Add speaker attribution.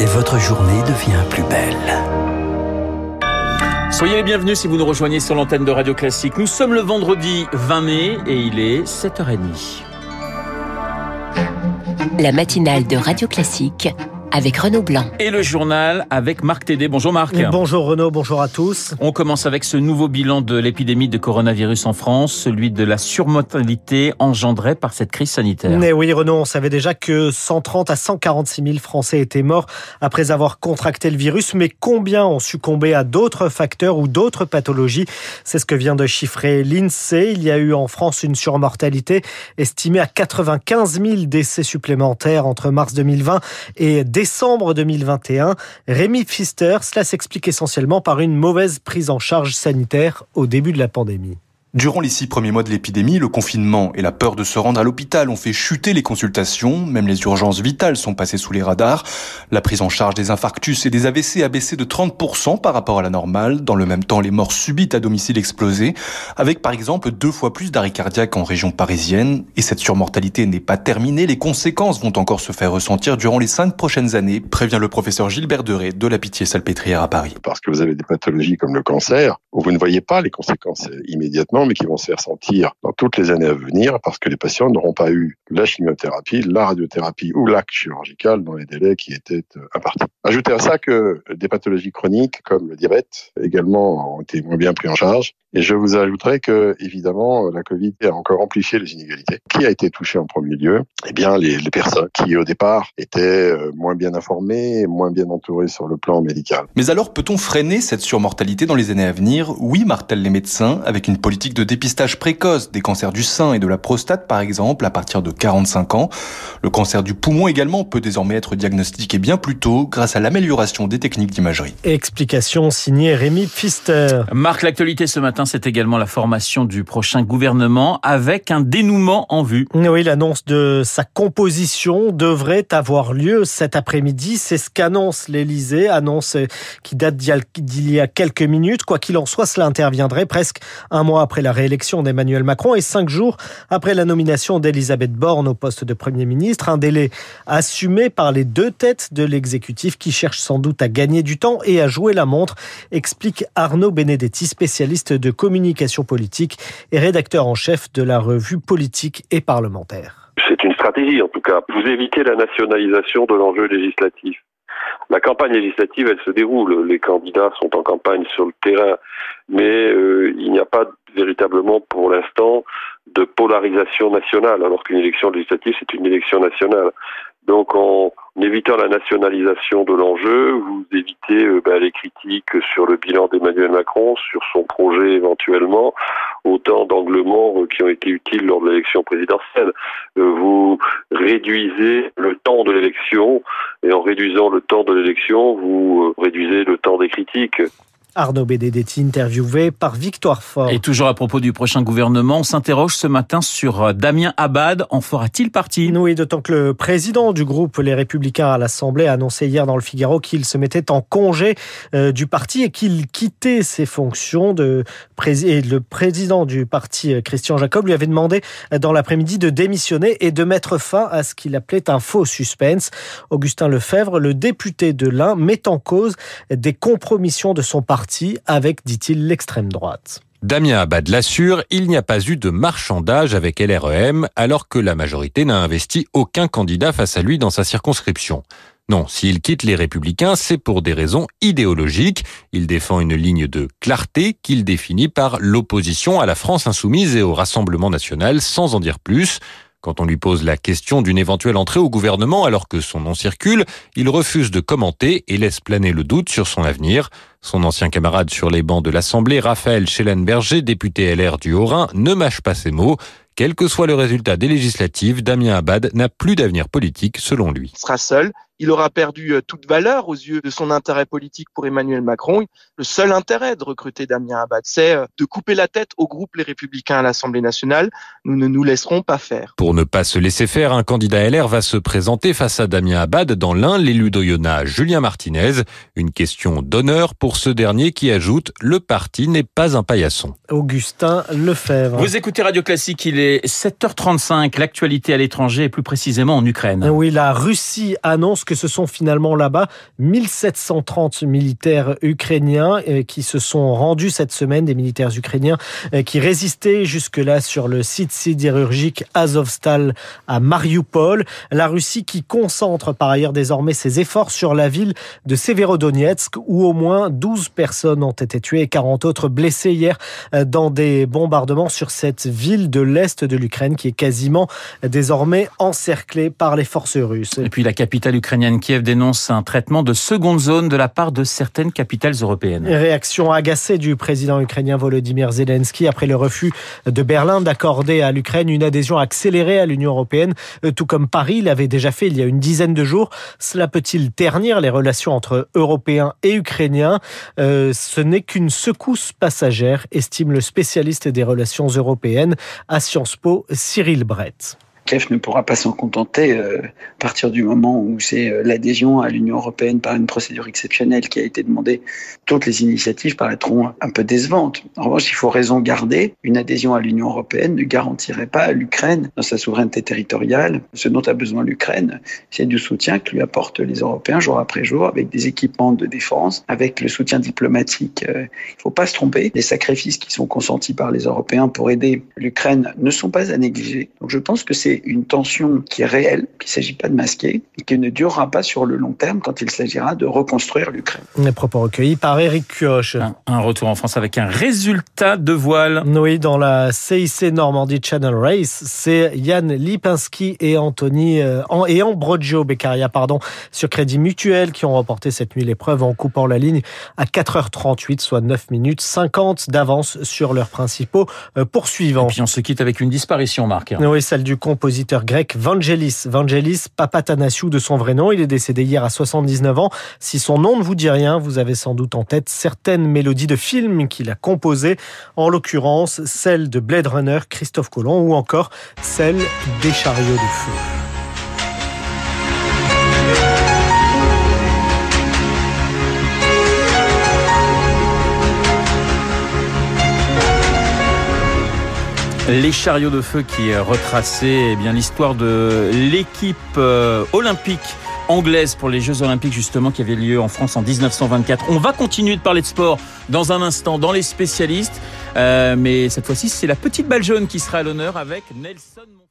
Speaker 1: et votre journée devient plus belle.
Speaker 2: Soyez les bienvenus si vous nous rejoignez sur l'antenne de Radio Classique. Nous sommes le vendredi 20 mai et il est 7h30.
Speaker 3: La matinale de Radio Classique avec Renaud Blanc.
Speaker 2: Et le journal avec Marc Tédé. Bonjour Marc.
Speaker 4: Bonjour Renaud, bonjour à tous.
Speaker 2: On commence avec ce nouveau bilan de l'épidémie de coronavirus en France, celui de la surmortalité engendrée par cette crise sanitaire.
Speaker 4: Mais oui Renaud, on savait déjà que 130 à 146 000 Français étaient morts après avoir contracté le virus, mais combien ont succombé à d'autres facteurs ou d'autres pathologies? C'est ce que vient de chiffrer l'INSEE. Il y a eu en France une surmortalité estimée à 95 000 décès supplémentaires entre mars 2020 et décembre 2021. Rémi Pfister, cela s'explique essentiellement par une mauvaise prise en charge sanitaire au début de la pandémie.
Speaker 5: Durant les six premiers mois de l'épidémie, le confinement et la peur de se rendre à l'hôpital ont fait chuter les consultations, même les urgences vitales sont passées sous les radars. La prise en charge des infarctus et des AVC a baissé de 30% par rapport à la normale. Dans le même temps, les morts subites à domicile explosées, avec par exemple deux fois plus d'arrêts cardiaques en région parisienne. Et cette surmortalité n'est pas terminée, les conséquences vont encore se faire ressentir durant les cinq prochaines années, prévient le professeur Gilbert Deray de la Pitié-Salpêtrière à Paris.
Speaker 6: Parce que vous avez des pathologies comme le cancer, où vous ne voyez pas les conséquences immédiatement mais qui vont se faire sentir dans toutes les années à venir parce que les patients n'auront pas eu la chimiothérapie, la radiothérapie ou l'acte chirurgical dans les délais qui étaient euh, impartis. Ajoutez à ça que des pathologies chroniques comme le diabète également ont été moins bien pris en charge. Et je vous ajouterai que, évidemment, la Covid a encore amplifié les inégalités. Qui a été touché en premier lieu? Eh bien, les, les personnes qui, au départ, étaient euh, moins bien informées, moins bien entourées sur le plan médical.
Speaker 5: Mais alors, peut-on freiner cette surmortalité dans les années à venir? Oui, martèlent les médecins, avec une politique de dépistage précoce des cancers du sein et de la prostate, par exemple, à partir de 45 ans. Le cancer du poumon également peut désormais être diagnostiqué bien plus tôt grâce à l'amélioration des techniques d'imagerie.
Speaker 4: Explication signée Rémi Pfister.
Speaker 2: Marc, l'actualité ce matin, c'est également la formation du prochain gouvernement avec un dénouement en vue.
Speaker 4: Oui, l'annonce de sa composition devrait avoir lieu cet après-midi. C'est ce qu'annonce l'Élysée, annonce qui date d'il y a quelques minutes. Quoi qu'il en soit, cela interviendrait presque un mois après la réélection d'Emmanuel Macron et cinq jours après la nomination d'Elisabeth Borne au poste de Premier ministre. Un délai assumé par les deux têtes de l'exécutif qui cherchent sans doute à gagner du temps et à jouer la montre, explique Arnaud Benedetti, spécialiste de communication politique et rédacteur en chef de la revue politique et parlementaire.
Speaker 7: C'est une stratégie en tout cas. Vous évitez la nationalisation de l'enjeu législatif. La campagne législative, elle se déroule. Les candidats sont en campagne sur le terrain, mais euh, il n'y a pas véritablement pour l'instant de polarisation nationale, alors qu'une élection législative, c'est une élection nationale. Donc en évitant la nationalisation de l'enjeu, vous évitez euh, ben, les critiques sur le bilan d'Emmanuel Macron, sur son projet éventuellement, autant d'angles morts qui ont été utiles lors de l'élection présidentielle. Euh, vous réduisez le temps de l'élection et en réduisant le temps de l'élection, vous euh, réduisez le temps des critiques.
Speaker 4: Arnaud Benedetti, interviewé par Victoire Fort.
Speaker 2: Et toujours à propos du prochain gouvernement, on s'interroge ce matin sur euh, Damien Abad. En fera-t-il partie?
Speaker 4: Oui, d'autant que le président du groupe Les Républicains à l'Assemblée a annoncé hier dans le Figaro qu'il se mettait en congé euh, du parti et qu'il quittait ses fonctions. De et le président du parti, euh, Christian Jacob, lui avait demandé dans l'après-midi de démissionner et de mettre fin à ce qu'il appelait un faux suspense. Augustin Lefebvre, le député de l'Ain, met en cause des compromissions de son parti avec, dit-il, l'extrême droite.
Speaker 8: Damien Abad l'assure, il n'y a pas eu de marchandage avec LREM alors que la majorité n'a investi aucun candidat face à lui dans sa circonscription. Non, s'il quitte les républicains, c'est pour des raisons idéologiques. Il défend une ligne de clarté qu'il définit par l'opposition à la France insoumise et au Rassemblement national sans en dire plus. Quand on lui pose la question d'une éventuelle entrée au gouvernement alors que son nom circule, il refuse de commenter et laisse planer le doute sur son avenir. Son ancien camarade sur les bancs de l'Assemblée, Raphaël Schellenberger, député LR du Haut-Rhin, ne mâche pas ses mots. Quel que soit le résultat des législatives, Damien Abad n'a plus d'avenir politique selon lui.
Speaker 9: Il aura perdu euh, toute valeur aux yeux de son intérêt politique pour Emmanuel Macron. Le seul intérêt de recruter Damien Abad, c'est euh, de couper la tête au groupe Les Républicains à l'Assemblée nationale. Nous ne nous laisserons pas faire.
Speaker 8: Pour ne pas se laisser faire, un candidat LR va se présenter face à Damien Abad dans l'un, l'élu d'Oyonnax, Julien Martinez. Une question d'honneur pour ce dernier qui ajoute « Le parti n'est pas un paillasson ».
Speaker 4: Augustin Lefebvre.
Speaker 2: Vous écoutez Radio Classique, il est 7h35. L'actualité à l'étranger et plus précisément en Ukraine.
Speaker 4: Oui, la Russie annonce puisque ce sont finalement là-bas 1730 militaires ukrainiens euh, qui se sont rendus cette semaine, des militaires ukrainiens euh, qui résistaient jusque-là sur le site sidérurgique Azovstal à Mariupol. La Russie qui concentre par ailleurs désormais ses efforts sur la ville de Severodonetsk où au moins 12 personnes ont été tuées et 40 autres blessées hier euh, dans des bombardements sur cette ville de l'Est de l'Ukraine qui est quasiment désormais encerclée par les forces russes.
Speaker 2: Et puis la capitale ukrainienne Kiev dénonce un traitement de seconde zone de la part de certaines capitales européennes.
Speaker 4: Réaction agacée du président ukrainien Volodymyr Zelensky après le refus de Berlin d'accorder à l'Ukraine une adhésion accélérée à l'Union européenne, euh, tout comme Paris l'avait déjà fait il y a une dizaine de jours. Cela peut-il ternir les relations entre Européens et Ukrainiens? Euh, Ce n'est qu'une secousse passagère, estime le spécialiste des relations européennes à Sciences Po, Cyril Brett.
Speaker 10: Kiev ne pourra pas s'en contenter euh, à partir du moment où c'est euh, l'adhésion à l'Union européenne par une procédure exceptionnelle qui a été demandée. Toutes les initiatives paraîtront un peu décevantes. En revanche, il faut raison garder. Une adhésion à l'Union européenne ne garantirait pas à l'Ukraine dans sa souveraineté territoriale. Ce dont a besoin l'Ukraine, c'est du soutien que lui apportent les Européens jour après jour avec des équipements de défense, avec le soutien diplomatique. Euh, il ne faut pas se tromper. Les sacrifices qui sont consentis par les Européens pour aider l'Ukraine ne sont pas à négliger. Donc je pense que c'est une tension qui est réelle, qu'il ne s'agit pas de masquer, et qui ne durera pas sur le long terme quand il s'agira de reconstruire l'Ukraine.
Speaker 4: Les propos recueillis par Eric Kioch.
Speaker 2: Un, un, retour en France avec un résultat de voile.
Speaker 4: Oui, dans la CIC Normandie Channel Race, c'est Yann Lipinski et Anthony euh, et Ambrogio Beccaria pardon, sur Crédit Mutuel qui ont remporté cette nuit l'épreuve en coupant la ligne à 4h38, soit 9 minutes 50 d'avance sur leurs principaux euh, poursuivants.
Speaker 2: Et puis on se quitte avec une disparition, Marc.
Speaker 4: Oui, celle du compositeur grec Vangelis. Vangelis Papatanasiou de son vrai nom. Il est décédé hier à 79 ans. Si son nom ne vous dit rien, vous avez sans doute en tête certaines mélodies de films qu'il a composées, en l'occurrence celle de Blade Runner, Christophe Colomb, ou encore celle des chariots de feu.
Speaker 2: Les chariots de feu qui retraçaient eh bien l'histoire de l'équipe euh, olympique anglaise pour les Jeux Olympiques justement qui avaient lieu en France en 1924. On va continuer de parler de sport dans un instant dans les spécialistes, euh, mais cette fois-ci c'est la petite balle jaune qui sera à l'honneur avec Nelson.